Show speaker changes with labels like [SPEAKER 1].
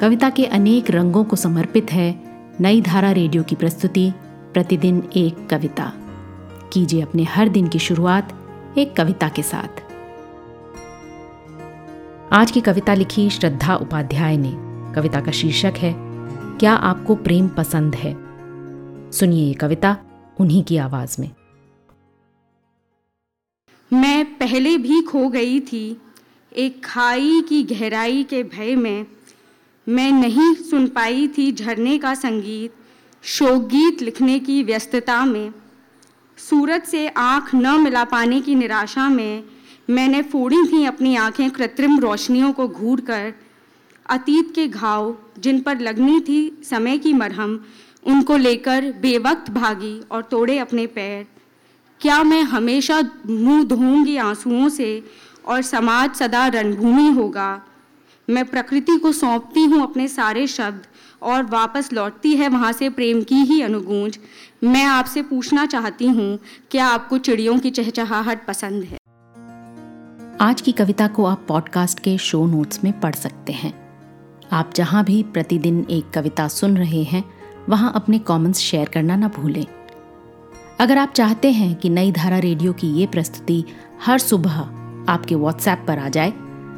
[SPEAKER 1] कविता के अनेक रंगों को समर्पित है नई धारा रेडियो की प्रस्तुति, प्रतिदिन एक कविता। कीजिए अपने हर दिन की शुरुआत एक कविता के साथ। आज की कविता लिखी श्रद्धा उपाध्याय ने। कविता का शीर्षक है, क्या आपको प्रेम पसंद है? सुनिए ये कविता उन्हीं की आवाज़ में।
[SPEAKER 2] मैं पहले भी खो गई थी, एक खाई की गहराई के भय में मैं नहीं सुन पाई थी झरने का संगीत शोक गीत लिखने की व्यस्तता में। सूरत से आँख न मिला पाने की निराशा में मैंने फोड़ी थी अपनी आँखें कृत्रिम रोशनियों को घूर कर अतीत के घाव जिन पर लगनी थी समय की मरहम, उनको लेकर बेवक्त भागी और तोड़े अपने पैर। क्या मैं हमेशा मुँह धोऊँगी आंसुओं से और समाज सदा रणभूमि होगा? मैं प्रकृति को सौंपती हूँ अपने सारे शब्द और वापस लौटती है वहाँ से प्रेम की ही अनुगूंज। मैं आपसे पूछना चाहती हूँ, क्या आपको चिड़ियों की चहचहाहट पसंद है?
[SPEAKER 1] आज की कविता को आप पॉडकास्ट के शो नोट्स में पढ़ सकते हैं। आप जहाँ भी प्रतिदिन एक कविता सुन रहे हैं, वहाँ अपने कमेंट्स शेयर करना ना भूलें। अगर आप चाहते हैं कि नई धारा रेडियो की ये प्रस्तुति हर सुबह आपके व्हाट्सएप पर आ जाए